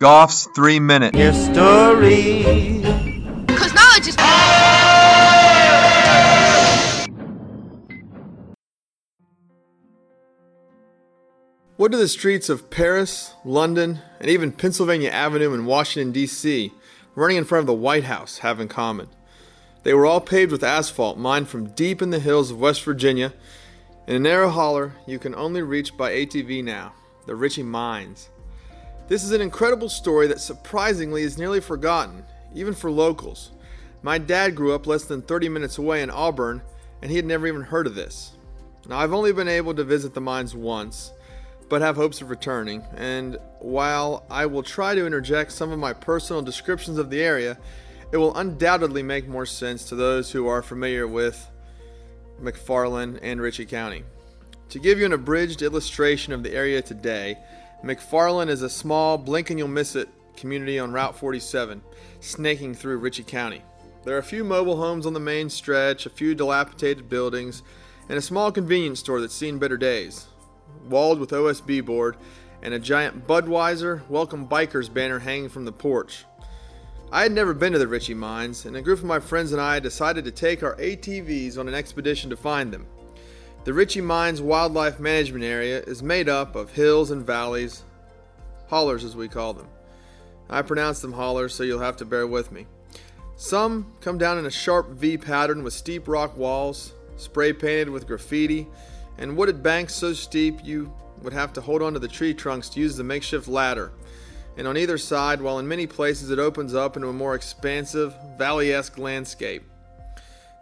Goff's three minute history. Because knowledge is. What do the streets of Paris, London, and even Pennsylvania Avenue in Washington, D.C., running in front of the White House, have in common? They were all paved with asphalt mined from deep in the hills of West Virginia in a narrow holler you can only reach by ATV now, the Ritchie Mines. This is an incredible story that surprisingly is nearly forgotten, even for locals. My dad grew up less than 30 minutes away in Auburn, and he had never even heard of this. Now, I've only been able to visit the mines once, but have hopes of returning, and while I will try to interject some of my personal descriptions of the area, it will undoubtedly make more sense to those who are familiar with McFarland and Ritchie County. To give you an abridged illustration of the area today, McFarland is a small, blink and you'll miss it community on Route 47, snaking through Ritchie County. There are a few mobile homes on the main stretch, a few dilapidated buildings, and a small convenience store that's seen better days, walled with OSB board, and a giant Budweiser Welcome Bikers banner hanging from the porch. I had never been to the Ritchie mines, and a group of my friends and I decided to take our ATVs on an expedition to find them. The Ritchie Mines Wildlife Management Area is made up of hills and valleys, hollers as we call them. I pronounce them hollers, so you'll have to bear with me. Some come down in a sharp V pattern with steep rock walls, spray painted with graffiti, and wooded banks so steep you would have to hold onto the tree trunks to use the makeshift ladder and on either side, while in many places it opens up into a more expansive, valley esque landscape.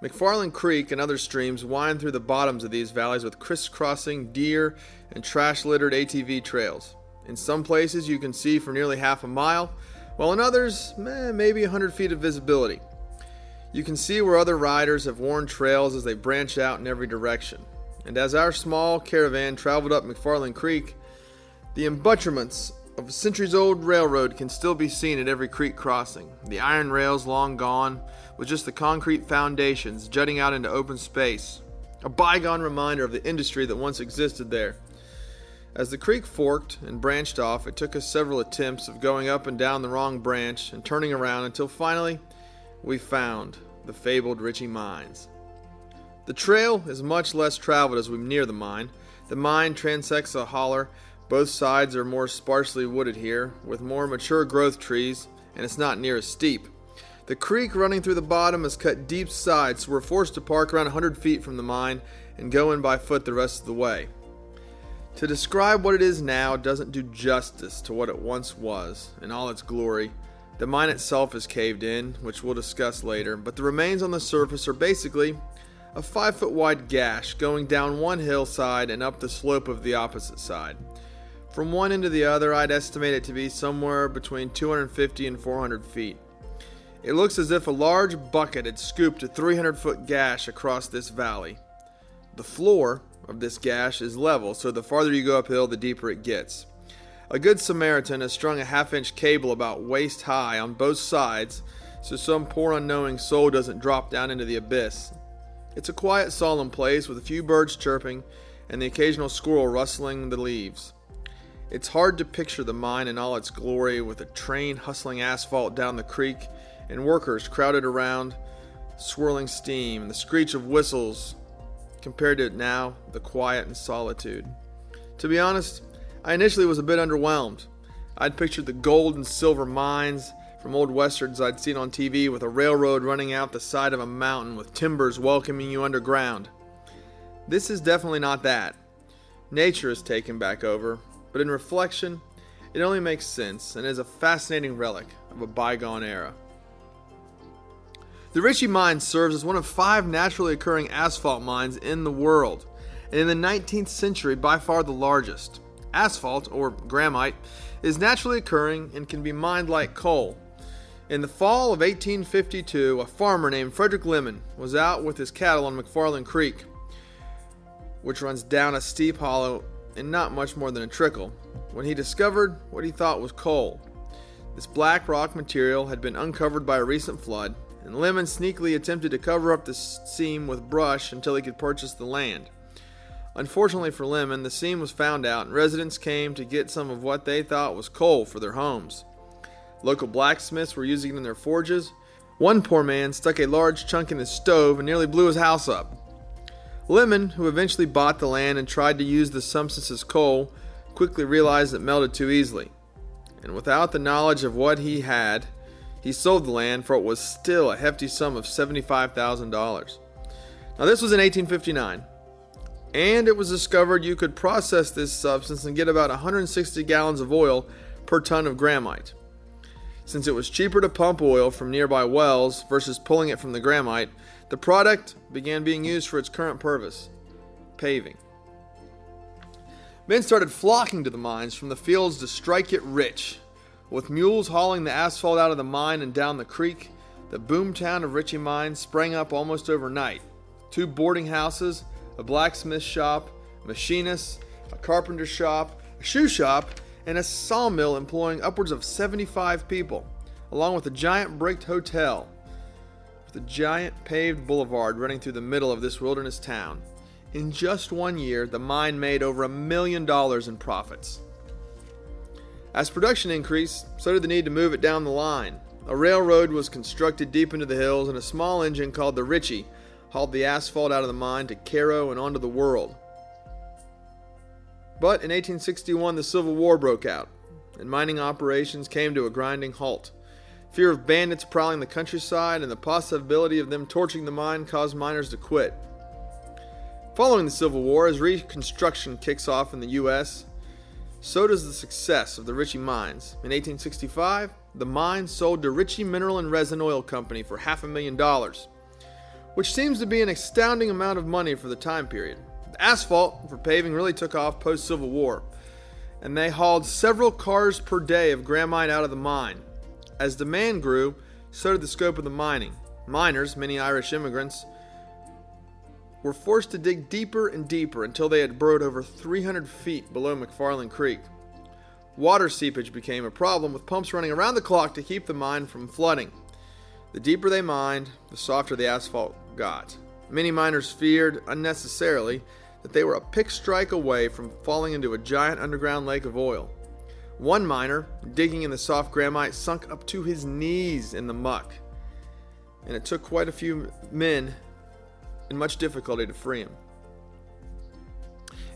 McFarland Creek and other streams wind through the bottoms of these valleys with crisscrossing deer and trash littered ATV trails. In some places, you can see for nearly half a mile, while in others, eh, maybe 100 feet of visibility. You can see where other riders have worn trails as they branch out in every direction. And as our small caravan traveled up McFarland Creek, the embutcherments of a centuries old railroad can still be seen at every creek crossing, the iron rails long gone, with just the concrete foundations jutting out into open space, a bygone reminder of the industry that once existed there. As the creek forked and branched off, it took us several attempts of going up and down the wrong branch and turning around until finally we found the fabled Ritchie Mines. The trail is much less traveled as we near the mine. The mine transects a holler both sides are more sparsely wooded here, with more mature growth trees, and it's not near as steep. The creek running through the bottom has cut deep sides, so we're forced to park around 100 feet from the mine and go in by foot the rest of the way. To describe what it is now doesn't do justice to what it once was in all its glory. The mine itself is caved in, which we'll discuss later, but the remains on the surface are basically a 5 foot wide gash going down one hillside and up the slope of the opposite side. From one end to the other, I'd estimate it to be somewhere between 250 and 400 feet. It looks as if a large bucket had scooped a 300 foot gash across this valley. The floor of this gash is level, so the farther you go uphill, the deeper it gets. A good Samaritan has strung a half inch cable about waist high on both sides so some poor unknowing soul doesn't drop down into the abyss. It's a quiet, solemn place with a few birds chirping and the occasional squirrel rustling the leaves. It's hard to picture the mine in all its glory with a train hustling asphalt down the creek and workers crowded around, swirling steam, and the screech of whistles compared to now the quiet and solitude. To be honest, I initially was a bit underwhelmed. I'd pictured the gold and silver mines from old westerns I'd seen on TV with a railroad running out the side of a mountain with timbers welcoming you underground. This is definitely not that. Nature is taken back over, but in reflection, it only makes sense and is a fascinating relic of a bygone era. The Ritchie Mine serves as one of five naturally occurring asphalt mines in the world, and in the 19th century, by far the largest. Asphalt, or grahamite, is naturally occurring and can be mined like coal. In the fall of 1852, a farmer named Frederick Lemon was out with his cattle on McFarland Creek, which runs down a steep hollow and not much more than a trickle, when he discovered what he thought was coal. This black rock material had been uncovered by a recent flood, and Lemon sneakily attempted to cover up the seam with brush until he could purchase the land. Unfortunately for Lemon, the seam was found out, and residents came to get some of what they thought was coal for their homes. Local blacksmiths were using it in their forges. One poor man stuck a large chunk in his stove and nearly blew his house up. Lemon, who eventually bought the land and tried to use the substance as coal, quickly realized it melted too easily. And without the knowledge of what he had, he sold the land for what was still a hefty sum of $75,000. Now, this was in 1859, and it was discovered you could process this substance and get about 160 gallons of oil per ton of graphite. Since it was cheaper to pump oil from nearby wells versus pulling it from the graphite, the product began being used for its current purpose paving. Men started flocking to the mines from the fields to strike it rich. With mules hauling the asphalt out of the mine and down the creek, the boomtown of Ritchie Mines sprang up almost overnight. Two boarding houses, a blacksmith shop, machinists, a carpenter shop, a shoe shop, and a sawmill employing upwards of 75 people, along with a giant bricked hotel with a giant paved boulevard running through the middle of this wilderness town. In just one year, the mine made over a million dollars in profits. As production increased, so did the need to move it down the line. A railroad was constructed deep into the hills, and a small engine called the Ritchie hauled the asphalt out of the mine to Cairo and onto the world. But in 1861, the Civil War broke out, and mining operations came to a grinding halt. Fear of bandits prowling the countryside and the possibility of them torching the mine caused miners to quit. Following the Civil War, as Reconstruction kicks off in the U.S., so does the success of the Ritchie mines. In 1865, the mine sold to Ritchie Mineral and Resin Oil Company for half a million dollars, which seems to be an astounding amount of money for the time period. Asphalt for paving really took off post Civil War, and they hauled several cars per day of graphite out of the mine. As demand grew, so did the scope of the mining. Miners, many Irish immigrants, were forced to dig deeper and deeper until they had burrowed over 300 feet below McFarland Creek. Water seepage became a problem, with pumps running around the clock to keep the mine from flooding. The deeper they mined, the softer the asphalt got. Many miners feared, unnecessarily, that they were a pick strike away from falling into a giant underground lake of oil. One miner, digging in the soft graphite, sunk up to his knees in the muck, and it took quite a few men and much difficulty to free him.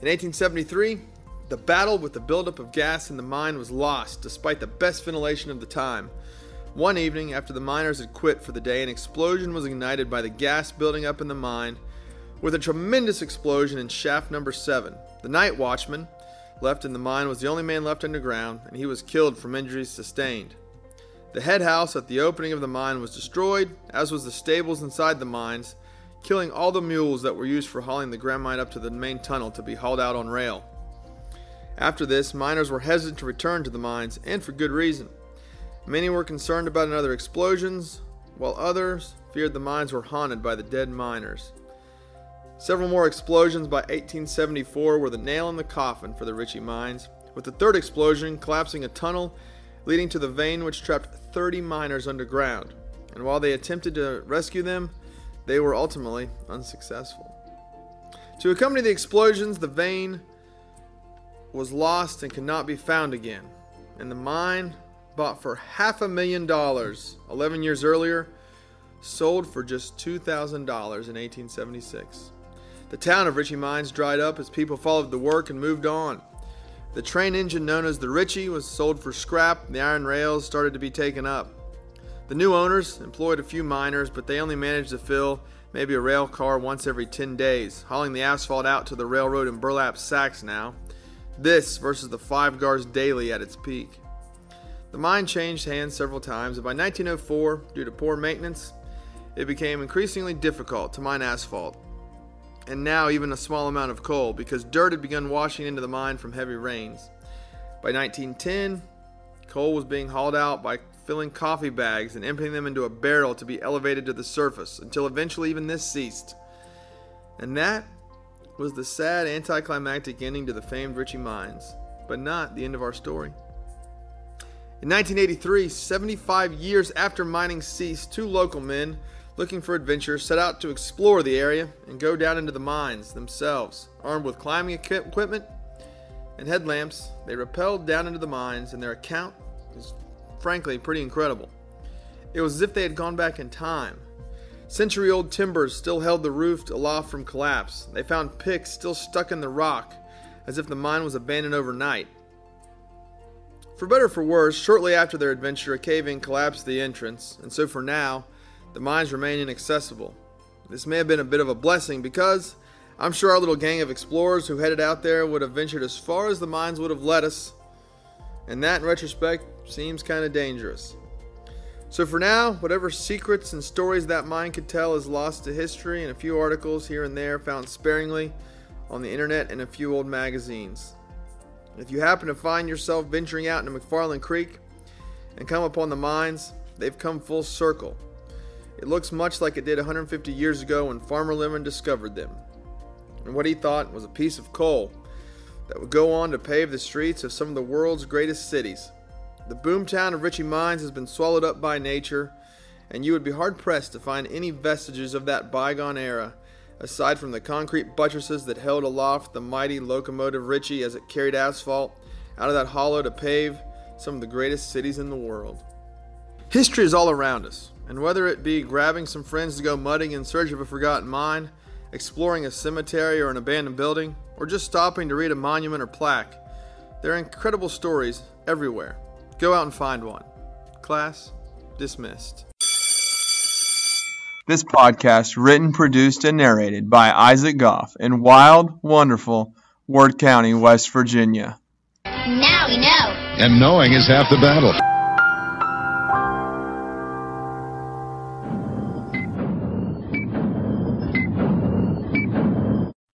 In 1873, the battle with the buildup of gas in the mine was lost despite the best ventilation of the time. One evening, after the miners had quit for the day, an explosion was ignited by the gas building up in the mine, with a tremendous explosion in shaft number 7. The night watchman left in the mine was the only man left underground, and he was killed from injuries sustained. The head house at the opening of the mine was destroyed, as was the stables inside the mines, killing all the mules that were used for hauling the graphite up to the main tunnel to be hauled out on rail. After this, miners were hesitant to return to the mines, and for good reason. Many were concerned about another explosions, while others feared the mines were haunted by the dead miners. Several more explosions by 1874 were the nail in the coffin for the Ritchie mines, with the third explosion collapsing a tunnel leading to the vein which trapped 30 miners underground. And while they attempted to rescue them, they were ultimately unsuccessful. To accompany the explosions, the vein was lost and could not be found again, and the mine bought for half a million dollars 11 years earlier, sold for just $2,000 in 1876. The town of Ritchie Mines dried up as people followed the work and moved on. The train engine known as the Ritchie was sold for scrap, and the iron rails started to be taken up. The new owners employed a few miners, but they only managed to fill maybe a rail car once every 10 days, hauling the asphalt out to the railroad in burlap sacks now. This versus the five cars daily at its peak. The mine changed hands several times, and by 1904, due to poor maintenance, it became increasingly difficult to mine asphalt, and now even a small amount of coal, because dirt had begun washing into the mine from heavy rains. By 1910, coal was being hauled out by filling coffee bags and emptying them into a barrel to be elevated to the surface, until eventually even this ceased. And that was the sad anticlimactic ending to the famed Ritchie Mines, but not the end of our story. In 1983, 75 years after mining ceased, two local men looking for adventure set out to explore the area and go down into the mines themselves. Armed with climbing equipment and headlamps, they rappelled down into the mines, and their account is frankly, pretty incredible. It was as if they had gone back in time. Century old timbers still held the roof aloft from collapse. They found picks still stuck in the rock, as if the mine was abandoned overnight. For better or for worse, shortly after their adventure, a cave in collapsed the entrance, and so for now, the mines remain inaccessible. This may have been a bit of a blessing because I'm sure our little gang of explorers who headed out there would have ventured as far as the mines would have led us, and that in retrospect seems kind of dangerous. So for now, whatever secrets and stories that mine could tell is lost to history and a few articles here and there found sparingly on the internet and a few old magazines. If you happen to find yourself venturing out into McFarland Creek and come upon the mines, they've come full circle. It looks much like it did 150 years ago when Farmer Lemon discovered them. And what he thought was a piece of coal that would go on to pave the streets of some of the world's greatest cities. The boomtown of Ritchie Mines has been swallowed up by nature, and you would be hard pressed to find any vestiges of that bygone era aside from the concrete buttresses that held aloft the mighty locomotive Ritchie as it carried asphalt out of that hollow to pave some of the greatest cities in the world. History is all around us, and whether it be grabbing some friends to go mudding in search of a forgotten mine, exploring a cemetery or an abandoned building, or just stopping to read a monument or plaque, there are incredible stories everywhere. Go out and find one. Class dismissed. This podcast written, produced, and narrated by Isaac Goff in wild, wonderful Ward County, West Virginia. Now we know. And knowing is half the battle.